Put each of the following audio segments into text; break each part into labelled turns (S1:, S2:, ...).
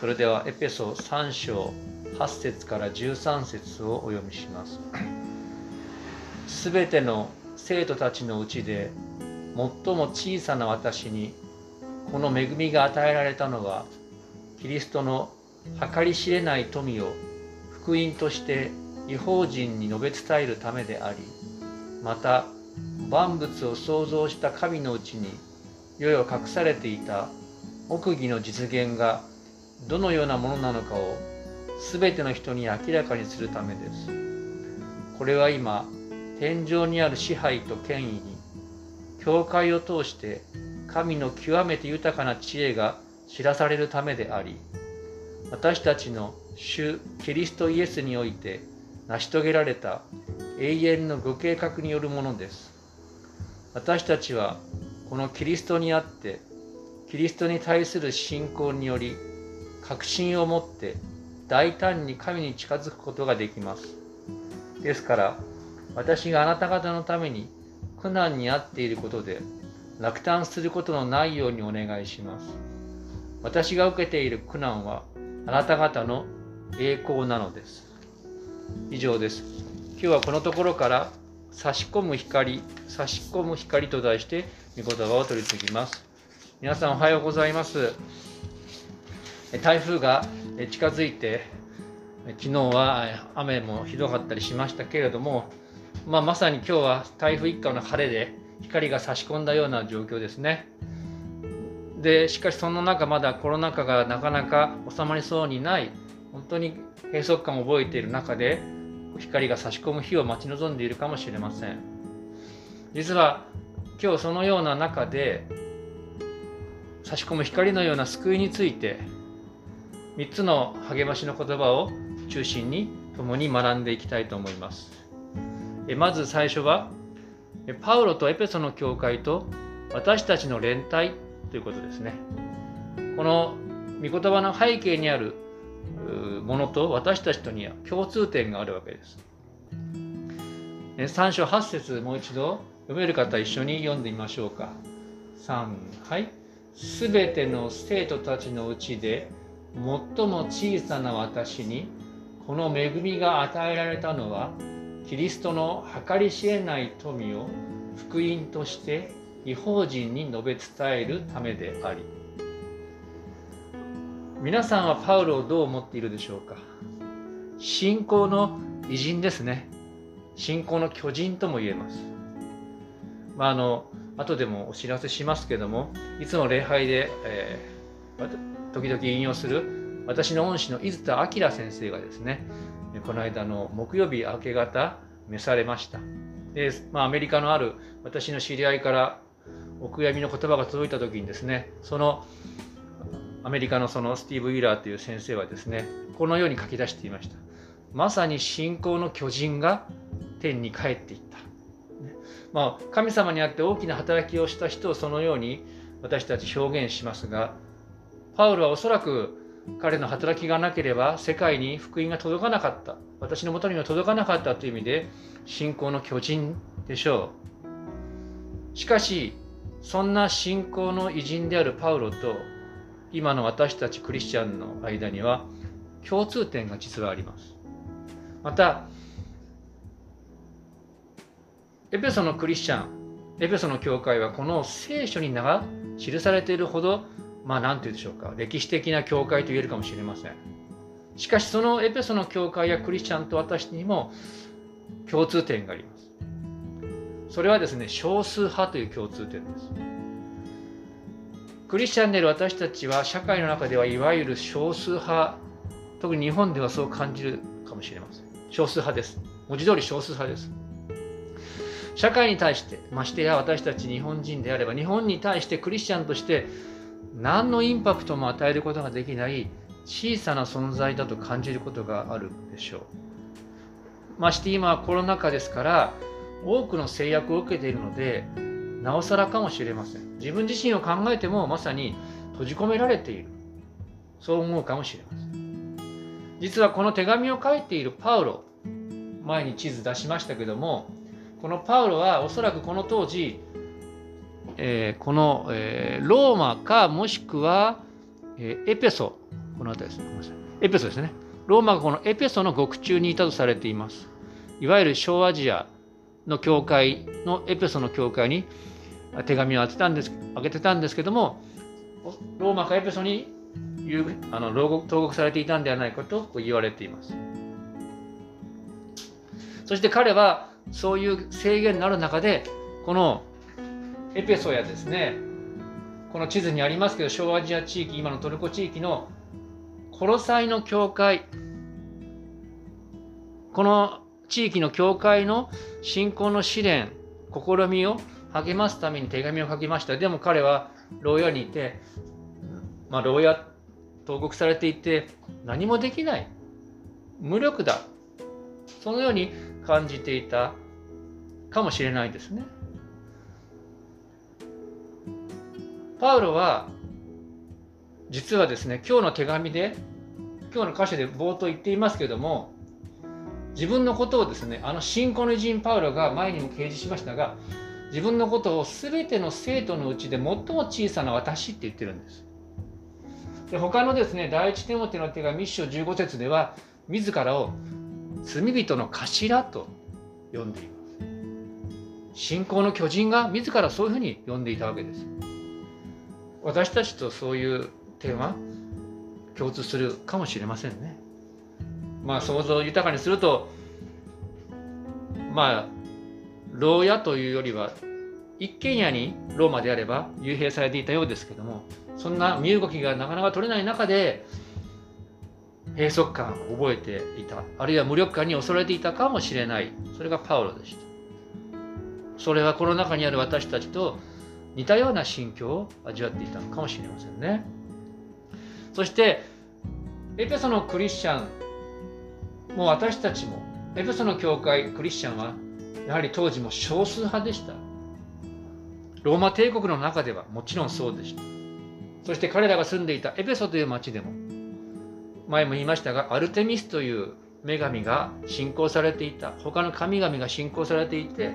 S1: それではエペソ3章8節から13節をお読みします。すべての生徒たちのうちで最も小さな私にこの恵みが与えられたのはキリストの計り知れない富を福音として違法人に述べ伝えるためでありまた万物を創造した神のうちに世々隠されていた奥義の実現がどのようなものなのかを全ての人に明らかにするためです。これは今天井にある支配と権威に教会を通して神の極めて豊かな知恵が知らされるためであり私たちの主キリストイエスにおいて成し遂げられた永遠のご計画によるものです私たちはこのキリストにあってキリストに対する信仰により確信を持って大胆に神に近づくことができますですから私があなた方のために苦難に遭っていることで落胆することのないようにお願いします。私が受けている苦難はあなた方の栄光なのです。以上です。今日はこのところから差し込む光、差し込む光と題して御言葉を取り次ぎます。皆さんおはようございます。台風が近づいて、昨日は雨もひどかったりしましたけれども、まあ、まさに今日は台風一過の晴れで光が差し込んだような状況ですね。でしかしその中まだコロナ禍がなかなか収まりそうにない本当に閉塞感を覚えている中で光が差し込む日を待ち望んでいるかもしれません実は今日そのような中で差し込む光のような救いについて3つの励ましの言葉を中心に共に学んでいきたいと思います。まず最初はパウロとエペソの教会と私たちの連帯ということですね。この御言葉の背景にあるものと私たちとには共通点があるわけです。3章8節もう一度読める方一緒に読んでみましょうか。3はい。すべての生徒たちのうちで最も小さな私にこの恵みが与えられたのはキリストの計り知れない富を福音として違法人に述べ伝えるためであり。皆さんはパウロをどう思っているでしょうか？信仰の偉人ですね。信仰の巨人とも言えます。まああの後でもお知らせしますけどもいつも礼拝で、えー、時々引用する私の恩師の伊豆田明先生がですねこの間の木曜日明け方召されました。で、まあ、アメリカのある私の知り合いからお悔やみの言葉が届いた時にですねそのアメリカのそのスティーブ・ウィラーという先生はですねこのように書き出していました。まさに信仰の巨人が天に帰っていった、まあ、神様にあって大きな働きをした人をそのように私たち表現しますがパウロはおそらく彼の働きがなければ世界に福音が届かなかった。私のもとには届かなかったという意味で信仰の巨人でしょう。しかしそんな信仰の偉人であるパウロと今の私たちクリスチャンの間には共通点が実はあります。またエペソのクリスチャンエペソの教会はこの聖書に名が記されているほどまあ何て言うでしょうか。歴史的な教会と言えるかもしれません。しかしそのエペソの教会やクリスチャンと私にも共通点があります。それはですね少数派という共通点です。クリスチャンである私たちは社会の中ではいわゆる少数派特に日本ではそう感じるかもしれません。少数派です。文字通り少数派です。社会に対してましてや私たち日本人であれば日本に対してクリスチャンとして何のインパクトも与えることができない小さな存在だと感じることがあるでしょう。まして今はコロナ禍ですから多くの制約を受けているのでなおさらかもしれません。自分自身を考えてもまさに閉じ込められている。そう思うかもしれません。実はこの手紙を書いているパウロ、前に地図出しましたけども、このパウロはおそらくこの当時えー、この、えー、ローマかもしくは、えー、エペソこの辺りです。ごめんなさい。エペソですね。ローマがこのエペソの獄中にいたとされています。いわゆる小アジアの教会のエペソの教会に手紙を当てたんです開けてたんですけども、ローマかエペソにあの牢獄投獄されていたんではないかと言われています。そして彼はそういう制限のある中でこのエペソやですね。この地図にありますけど小アジア地域今のトルコ地域のコロサイの教会。この地域の教会の信仰の試練試みを励ますために手紙を書きました。でも彼は牢屋にいて、まあ、牢屋投獄されていて何もできない。無力だ。そのように感じていたかもしれないですね。パウロは実はですね今日の手紙で今日の箇所で冒頭言っていますけども自分のことをですねあの信仰の偉人パウロが前にも掲示しましたが自分のことを全ての生徒のうちで最も小さな私って言ってるんです。で他のですね第一手モての手紙1章15節では自らを罪人の頭と呼んでいます。信仰の巨人が自らそういうふうに呼んでいたわけです。私たちとそういう点は共通するかもしれませんね。まあ想像豊かにするとまあ牢屋というよりは一軒家にローマであれば幽閉されていたようですけどもそんな身動きがなかなか取れない中で閉塞感を覚えていたあるいは無力感に恐れていたかもしれないそれがパウロでしたそれはこの中にある私たちと似たような心境を味わっていたのかもしれませんね。そしてエペソのクリスチャンもう私たちもエペソの教会クリスチャンはやはり当時も少数派でした。ローマ帝国の中ではもちろんそうでした。そして彼らが住んでいたエペソという町でも前も言いましたがアルテミスという女神が信仰されていた。他の神々が信仰されていて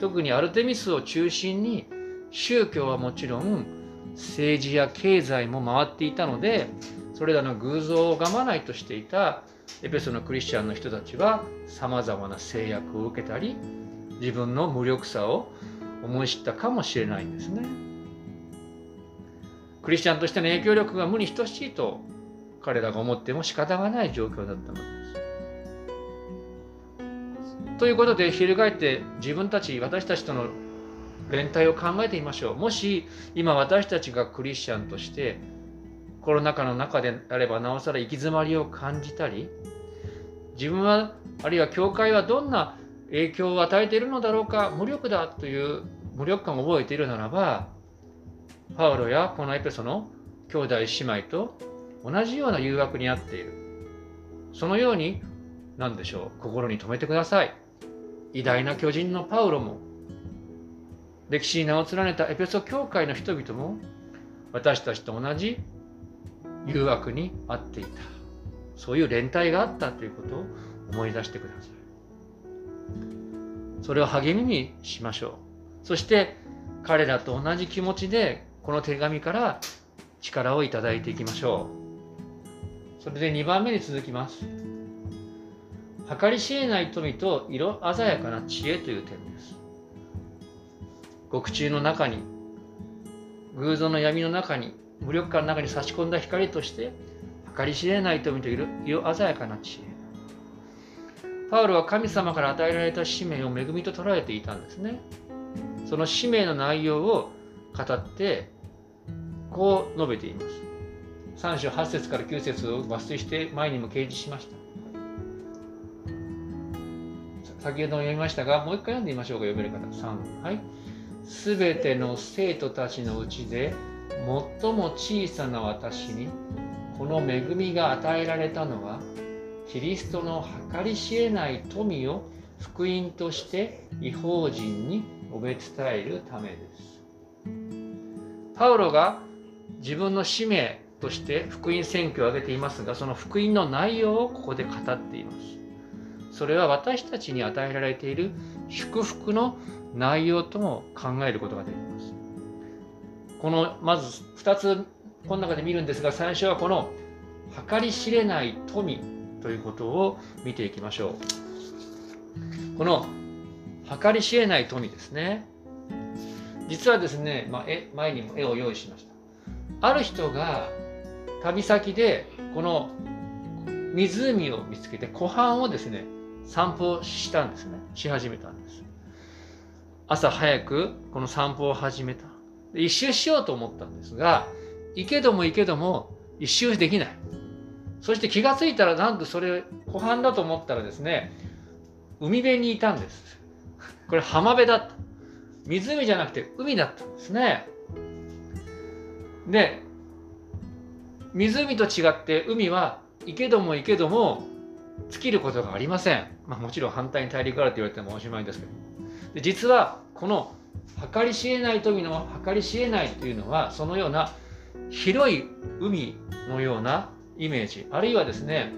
S1: 特にアルテミスを中心に宗教はもちろん政治や経済も回っていたのでそれらの偶像を我まないとしていたエペソのクリスチャンの人たちはさまざまな制約を受けたり自分の無力さを思い知ったかもしれないんですね。クリスチャンとしての影響力が無に等しいと彼らが思っても仕方がない状況だったのです。ということで翻って自分たち私たちとの連帯を考えてみましょう。もし今私たちがクリスチャンとしてコロナ禍の中であればなおさら行き詰まりを感じたり自分はあるいは教会はどんな影響を与えているのだろうか無力だという無力感を覚えているならばパウロやこのエペソの兄弟姉妹と同じような誘惑にあっているそのように何でしょう心に留めてください偉大な巨人のパウロも歴史に名を連ねたエペソ教会の人々も私たちと同じ誘惑にあっていた。そういう連帯があったということを思い出してください。それを励みにしましょう。そして彼らと同じ気持ちでこの手紙から力をいただいていきましょう。それで2番目に続きます。計り知れない富と色鮮やかな知恵という点です。獄中の中に偶像の闇の中に無力感の中に差し込んだ光として計り知れない富と色鮮やかな知恵パウロは神様から与えられた使命を恵みと捉えていたんですね。その使命の内容を語ってこう述べています。3章8節から9節を抜粋して前にも掲示しました。先ほども読みましたが、もう一回読んでみましょうか、読める方。3。はい。すべての生徒たちのうちで最も小さな私にこの恵みが与えられたのはキリストの計り知れない富を福音として違法人に述べ伝えるためです。パウロが自分の使命として福音宣教を挙げていますが、その福音の内容をここで語っています。それは私たちに与えられている祝福の内容とも考えることができます。このまず2つこの中で見るんですが最初はこの計り知れない富ということを見ていきましょう。この計り知れない富ですね。実はですね、まあ、絵前にも絵を用意しました。ある人が旅先でこの湖を見つけて湖畔をですね散歩したんですね。し始めたんです。朝早くこの散歩を始めた。一周しようと思ったんですが行けども行けども一周できない。そして気がついたらなんとそれ湖畔だと思ったらですね海辺にいたんです。これ浜辺だった。湖じゃなくて海だったんですね。で湖と違って海は行けども行けども尽きることがありません、まあ、もちろん反対に大陸あると言われてもおしまいですけど。で実はこの計り知れない富の計り知れないというのはそのような広い海のようなイメージ。あるいはですね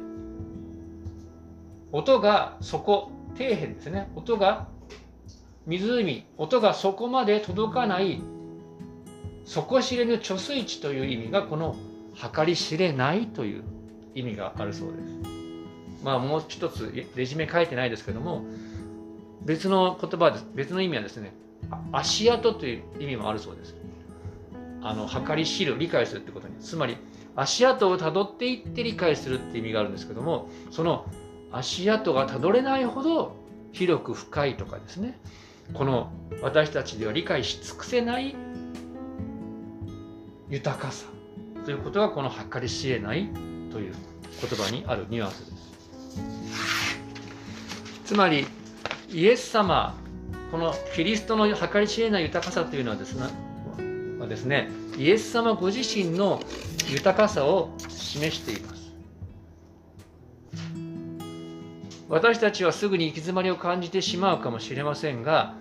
S1: 音が底底辺ですね。音が湖。音がそこまで届かない底知れぬ貯水池という意味がこの計り知れないという意味があるそうです。まあもう一つレジュメ書いてないですけども別の言葉です。別の意味はですね足跡という意味もあるそうです。あの計り知る理解するってことにつまり足跡をたどっていって理解するって意味があるんですけどもその足跡がたどれないほど広く深いとかですねこの私たちでは理解し尽くせない豊かさということがこの計り知れないという言葉にあるニュアンスです。つまりイエス様このキリストの計り知れない豊かさというのはですねはですねイエス様ご自身の豊かさを示しています。私たちはすぐに行き詰まりを感じてしまうかもしれませんが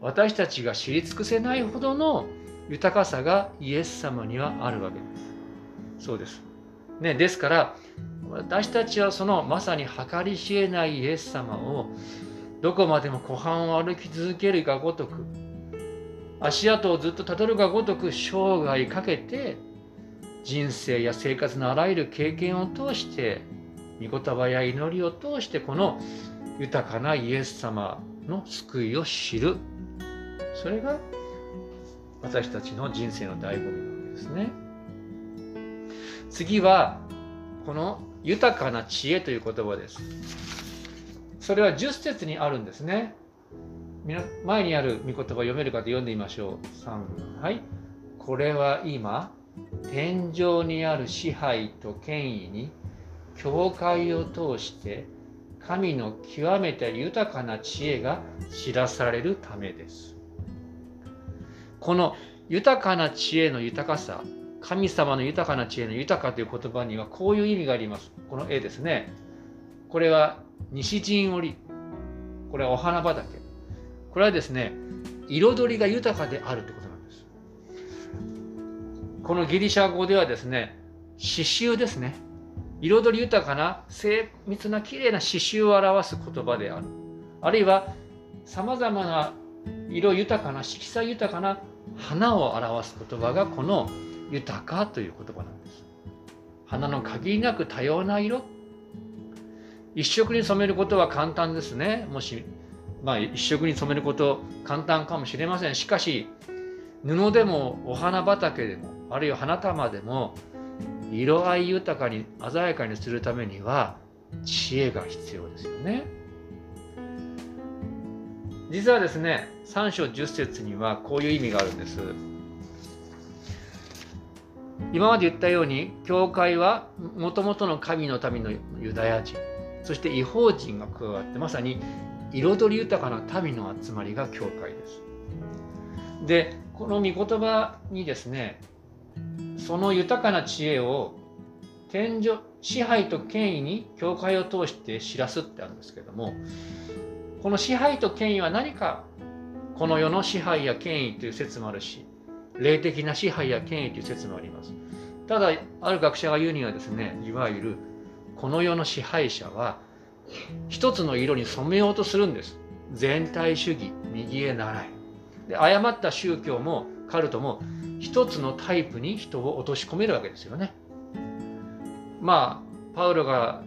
S1: 私たちが知り尽くせないほどの豊かさがイエス様にはあるわけです。そうです。ねですから私たちはそのまさに計り知れないイエス様をどこまでも湖畔を歩き続けるがごとく足跡をずっとたどるがごとく生涯かけて人生や生活のあらゆる経験を通して御言葉や祈りを通してこの豊かなイエス様の救いを知るそれが私たちの人生の醍醐味なわけですね次はこの豊かな知恵という言葉です。それは10節にあるんですね。前にある御言葉読めるかと読んでみましょう。3はい。これは今、天井にある支配と権威に、教会を通して神の極めて豊かな知恵が知らされるためです。この豊かな知恵の豊かさ神様の豊かな知恵の豊かという言葉にはこういう意味があります。この絵ですね。これは西陣織。これはお花畑。これはですね、彩りが豊かであるということなんです。このギリシャ語ではですね、刺繍ですね。彩り豊かな精密な綺麗な刺繍を表す言葉である。あるいは、さまざまな色豊かな色彩豊かな花を表す言葉がこの豊かという言葉なんです花の限りなく多様な色一色に染めることは簡単ですね。もしまあ一色に染めること簡単かもしれません。しかし布でもお花畑でもあるいは花束でも色合い豊かに鮮やかにするためには知恵が必要ですよね。実はですね3章10節にはこういう意味があるんです。今まで言ったように教会はもともとの神の民のユダヤ人。そして違法人が加わってまさに彩り豊かな民の集まりが教会です。でこの御言葉にですねその豊かな知恵を天井支配と権威に教会を通して知らすってあるんですけどもこの支配と権威は何かこの世の支配や権威という説もあるし霊的な支配や権威という説もあります。ただ、ある学者が言うにはですね、いわゆるこの世の支配者は一つの色に染めようとするんです。全体主義、右へ習い。で誤った宗教もカルトも一つのタイプに人を落とし込めるわけですよね。まあパウロが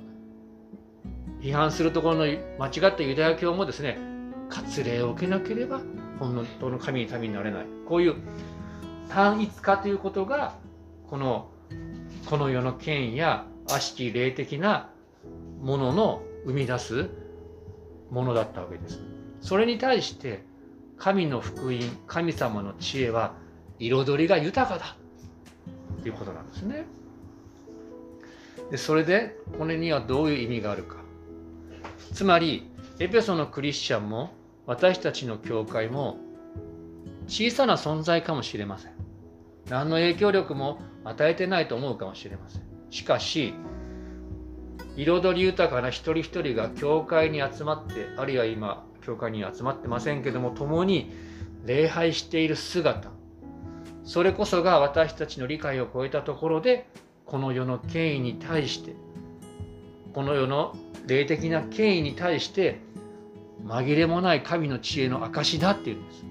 S1: 批判するところの間違ったユダヤ教もですね割礼を受けなければ本当の神に民になれないこういう単一化ということがこのこの世の権威や悪しき霊的なものの生み出すものだったわけです。それに対して神の福音神様の知恵は彩りが豊かだということなんですね。でそれでこれにはどういう意味があるか。つまりエペソのクリスチャンも私たちの教会も小さな存在かもしれません。何の影響力も与えてないと思うかもしれません。しかし、彩り豊かな一人一人が教会に集まって、あるいは今、教会に集まってませんけども、共に礼拝している姿、それこそが私たちの理解を超えたところで、この世の権威に対して、この世の霊的な権威に対して、紛れもない神の知恵の証だっていうんです。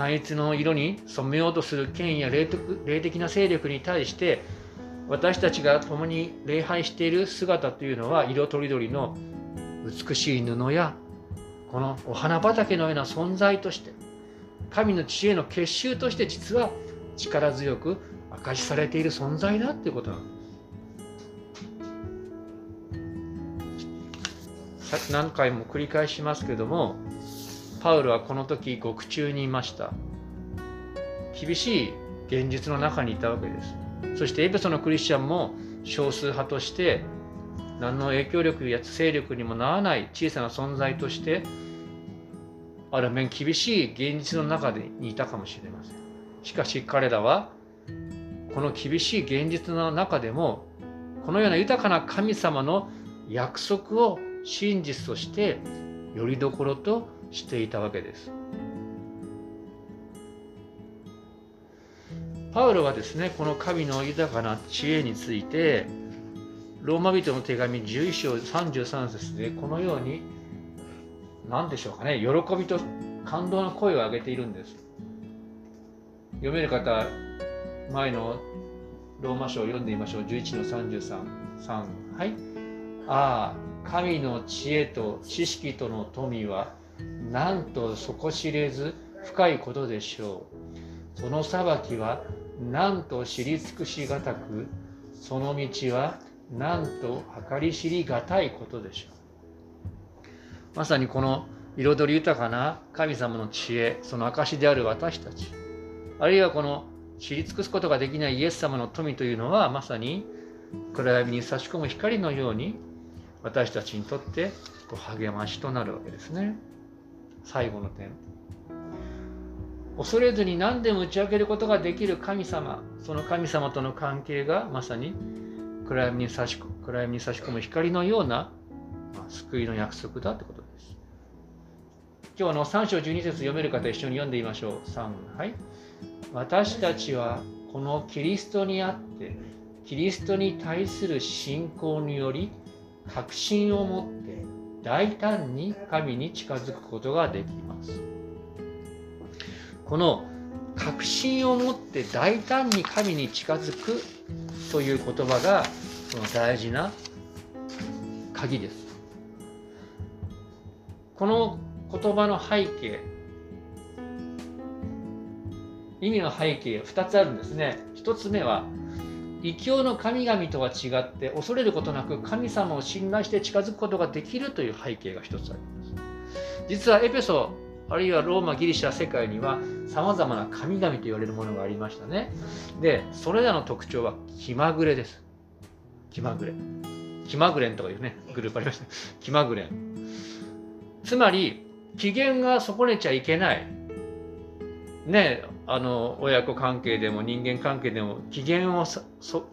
S1: 単一の色に染めようとする権威や霊的な勢力に対して私たちが共に礼拝している姿というのは色とりどりの美しい布やこのお花畑のような存在として神の知恵の結集として実は力強く明かしされている存在だということなんです。何回も繰り返しますけどもパウロはこの時獄中にいました。厳しい現実の中にいたわけです。そしてエペソのクリスチャンも少数派として何の影響力や勢力にもならない小さな存在としてある面厳しい現実の中にいたかもしれません。しかし彼らはこの厳しい現実の中でもこのような豊かな神様の約束を真実としてよりどころとしていたわけです。パウロはですねこの神の豊かな知恵についてローマ人の手紙11章33節でこのように何でしょうかね喜びと感動の声を上げているんです。読める方前のローマ書を読んでみましょう。11の33 3はい。ああ神の知恵と知識との富はなんと底知れず深いことでしょう。その裁きはなんと知り尽くしがたく、その道はなんと計り知りがたいことでしょう。まさにこの彩り豊かな神様の知恵、その証である私たち、あるいはこの知り尽くすことができないイエス様の富というのはまさに暗闇に差し込む光のように私たちにとって励ましとなるわけですね。最後の点。恐れずに何でも打ち明けることができる神様。その神様との関係がまさに暗闇に差し暗闇に差し込む光のような、まあ、救いの約束だってことです。今日の3章12節読める方一緒に読んでみましょう。3はい。私たちはこのキリストにあってキリストに対する信仰により確信を持って大胆に神に近づくことができます。この確信を持って大胆に神に近づくという言葉がその大事な鍵です。この言葉の背景意味の背景2つあるんですね。1つ目は異教の神々とは違って恐れることなく神様を信頼して近づくことができるという背景が一つあります。実はエペソあるいはローマギリシャ世界にはさまざまな神々と言われるものがありましたね。でそれらの特徴は気まぐれです。気まぐれ。気まぐれんとかいうねグループありました。気まぐれん。つまり機嫌が損ねちゃいけない。ねあの親子関係でも人間関係でも機嫌をそ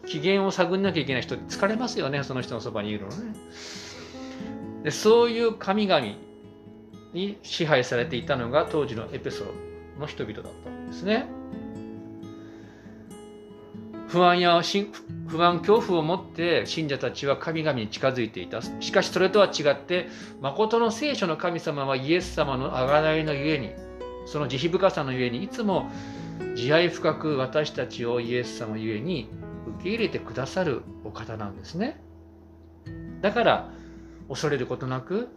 S1: 機嫌を探んなきゃいけない人疲れますよねその人のそばにいるのね。でそういう神々に支配されていたのが当時のエペソの人々だったんですね。不安や不安恐怖を持って信者たちは神々に近づいていた。しかしそれとは違って誠の聖書の神様はイエス様の贖いのゆえにその慈悲深さのゆえにいつも慈愛深く私たちをイエス様ゆえに受け入れてくださるお方なんですね。だから恐れることなく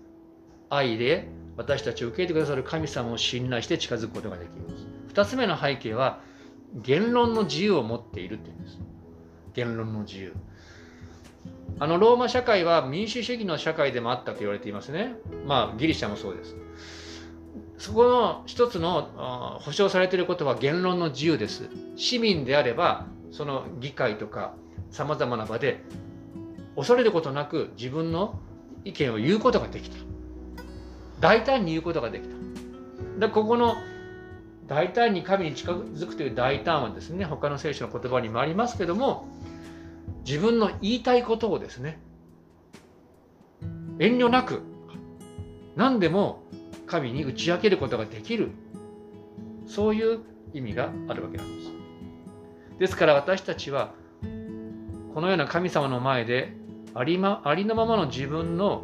S1: 愛で私たちを受け入れてくださる神様を信頼して近づくことができます。2つ目の背景は言論の自由を持っているっていうんです。言論の自由。あのローマ社会は民主主義の社会でもあったと言われていますね。まあギリシャもそうです。そこの一つの保障されていることは言論の自由です。市民であればその議会とかさまざまな場で恐れることなく自分の意見を言うことができた。大胆に言うことができた。でここの大胆に神に近づくという大胆はですね他の聖書の言葉にもありますけども自分の言いたいことをですね遠慮なく何でも神に打ち明けることができる。そういう意味があるわけなんです。ですから私たちはこのような神様の前であり,、ま、ありのままの自分の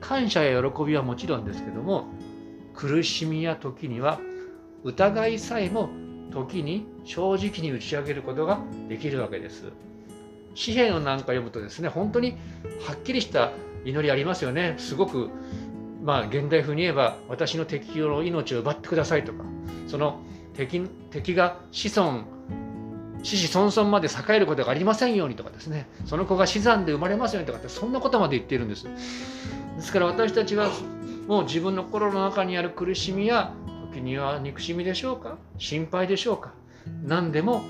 S1: 感謝や喜びはもちろんですけども苦しみや時には疑いさえも時に正直に打ち上げることができるわけです。詩篇をなんか読むとですね本当にはっきりした祈りありますよね。すごくまあ現代風に言えば私の敵の命を奪ってくださいとかその敵敵が子孫子々孫々まで栄えることがありませんようにとかですねその子が死産で生まれますようにとかってそんなことまで言っているんですですから私たちはもう自分の心の中にある苦しみや時には憎しみでしょうか心配でしょうか何でも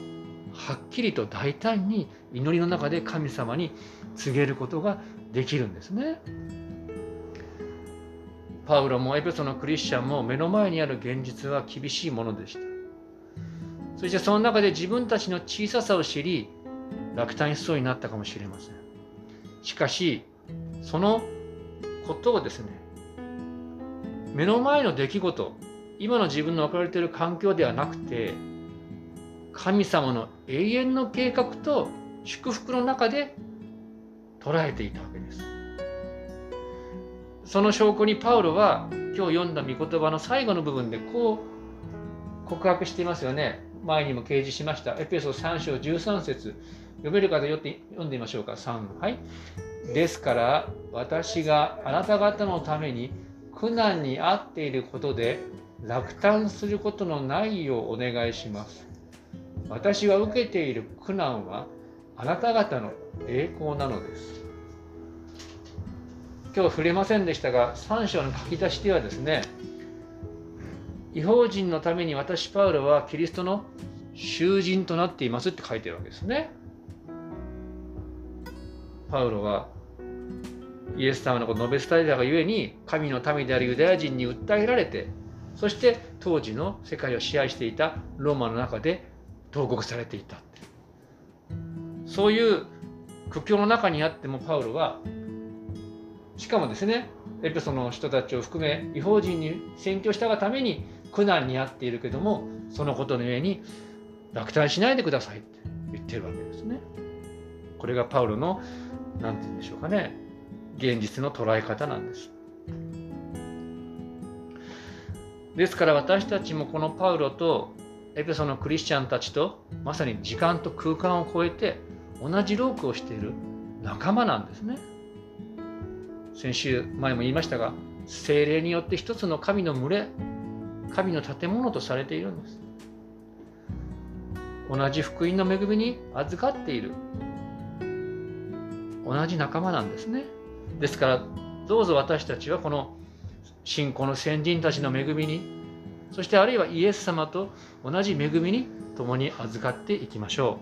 S1: はっきりと大胆に祈りの中で神様に告げることができるんですね。パウロもエペソのクリスチャンも目の前にある現実は厳しいものでした。そしてその中で自分たちの小ささを知り落胆しそうになったかもしれません。しかしそのことをですね目の前の出来事今の自分の置かれている環境ではなくて神様の永遠の計画と祝福の中で捉えていたわけです。その証拠にパウロは今日読んだ御言葉の最後の部分でこう告白していますよね。前にも掲示しました。エペソ3章13節読める方よって読んでみましょうか。3。はい。ですから私があなた方のために苦難に遭っていることで落胆することのないようお願いします。私が受けている苦難はあなた方の栄光なのです。今日触れませんでしたが3章の書き出しではですね違法人のために私パウロはキリストの囚人となっていますって書いてるわけですね。パウロはイエス様のこと述べ伝えたがゆえに神の民であるユダヤ人に訴えられてそして当時の世界を支配していたローマの中で投獄されていたそういう苦境の中にあってもパウロはしかもですねエペソの人たちを含め違法人に宣教したがために苦難に遭っているけどもそのことの上に落胆しないでくださいって言ってるわけですね。これがパウロの何て言うんでしょうかね現実の捉え方なんです。ですから私たちもこのパウロとエペソのクリスチャンたちとまさに時間と空間を超えて同じロークをしている仲間なんですね。先週前も言いましたが精霊によって一つの神の群れ神の建物とされているんです。同じ福音の恵みに預かっている同じ仲間なんですね。ですからどうぞ私たちはこの信仰の先人たちの恵みにそしてあるいはイエス様と同じ恵みに共に預かっていきましょ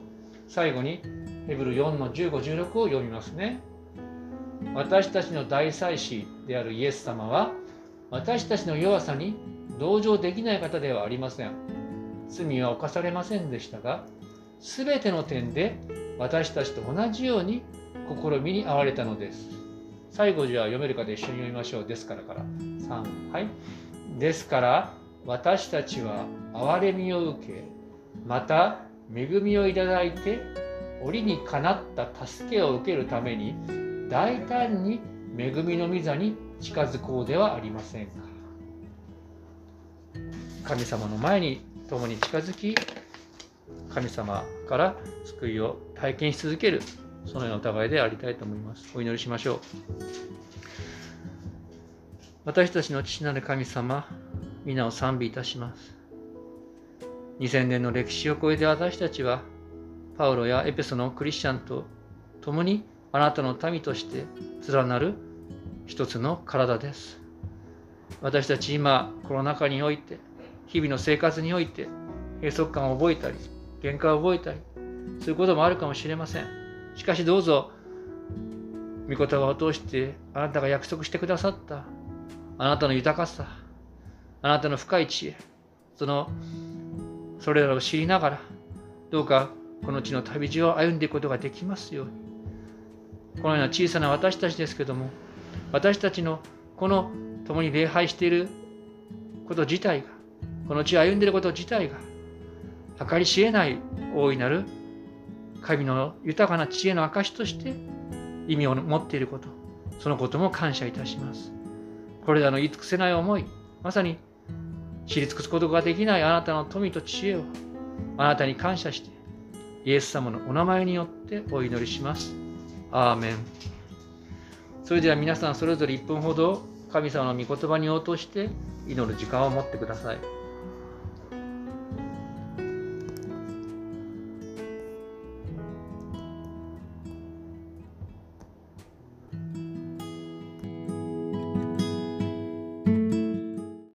S1: う。最後に、ヘブル4の15、16を読みますね。私たちの大祭司であるイエス様は、私たちの弱さに同情できない方ではありません。罪は犯されませんでしたが、すべての点で私たちと同じように試みに遭われたのです。最後じゃあ読めるかで一緒に読みましょう。ですからから。3。はい。ですから、私たちは憐れみを受けまた恵みをいただいて折にかなった助けを受けるために大胆に恵みの御座に近づこうではありませんか。神様の前に共に近づき神様から救いを体験し続けるそのような疑いでありたいと思います。お祈りしましょう。私たちの父なる神様皆を賛美いたします。2000年の歴史を超えて私たちはパウロやエペソのクリスチャンと共にあなたの民として連なる一つの体です。私たち今コロナ禍において日々の生活において閉塞感を覚えたり限界を覚えたりそういうこともあるかもしれません。しかしどうぞ御言葉を通してあなたが約束してくださったあなたの豊かさあなたの深い知恵そのそれらを知りながらどうかこの地の旅路を歩んでいくことができますように。このような小さな私たちですけども私たちのこの共に礼拝していること自体がこの地を歩んでいること自体が計り知れない大いなる神の豊かな知恵の証として意味を持っていることそのことも感謝いたしますこれらの言い尽くせない思いまさに知り尽くすことができないあなたの富と知恵をあなたに感謝してイエス様のお名前によってお祈りします。アーメン。それでは皆さんそれぞれ1分ほど神様の御言葉に応答して祈る時間を持ってください。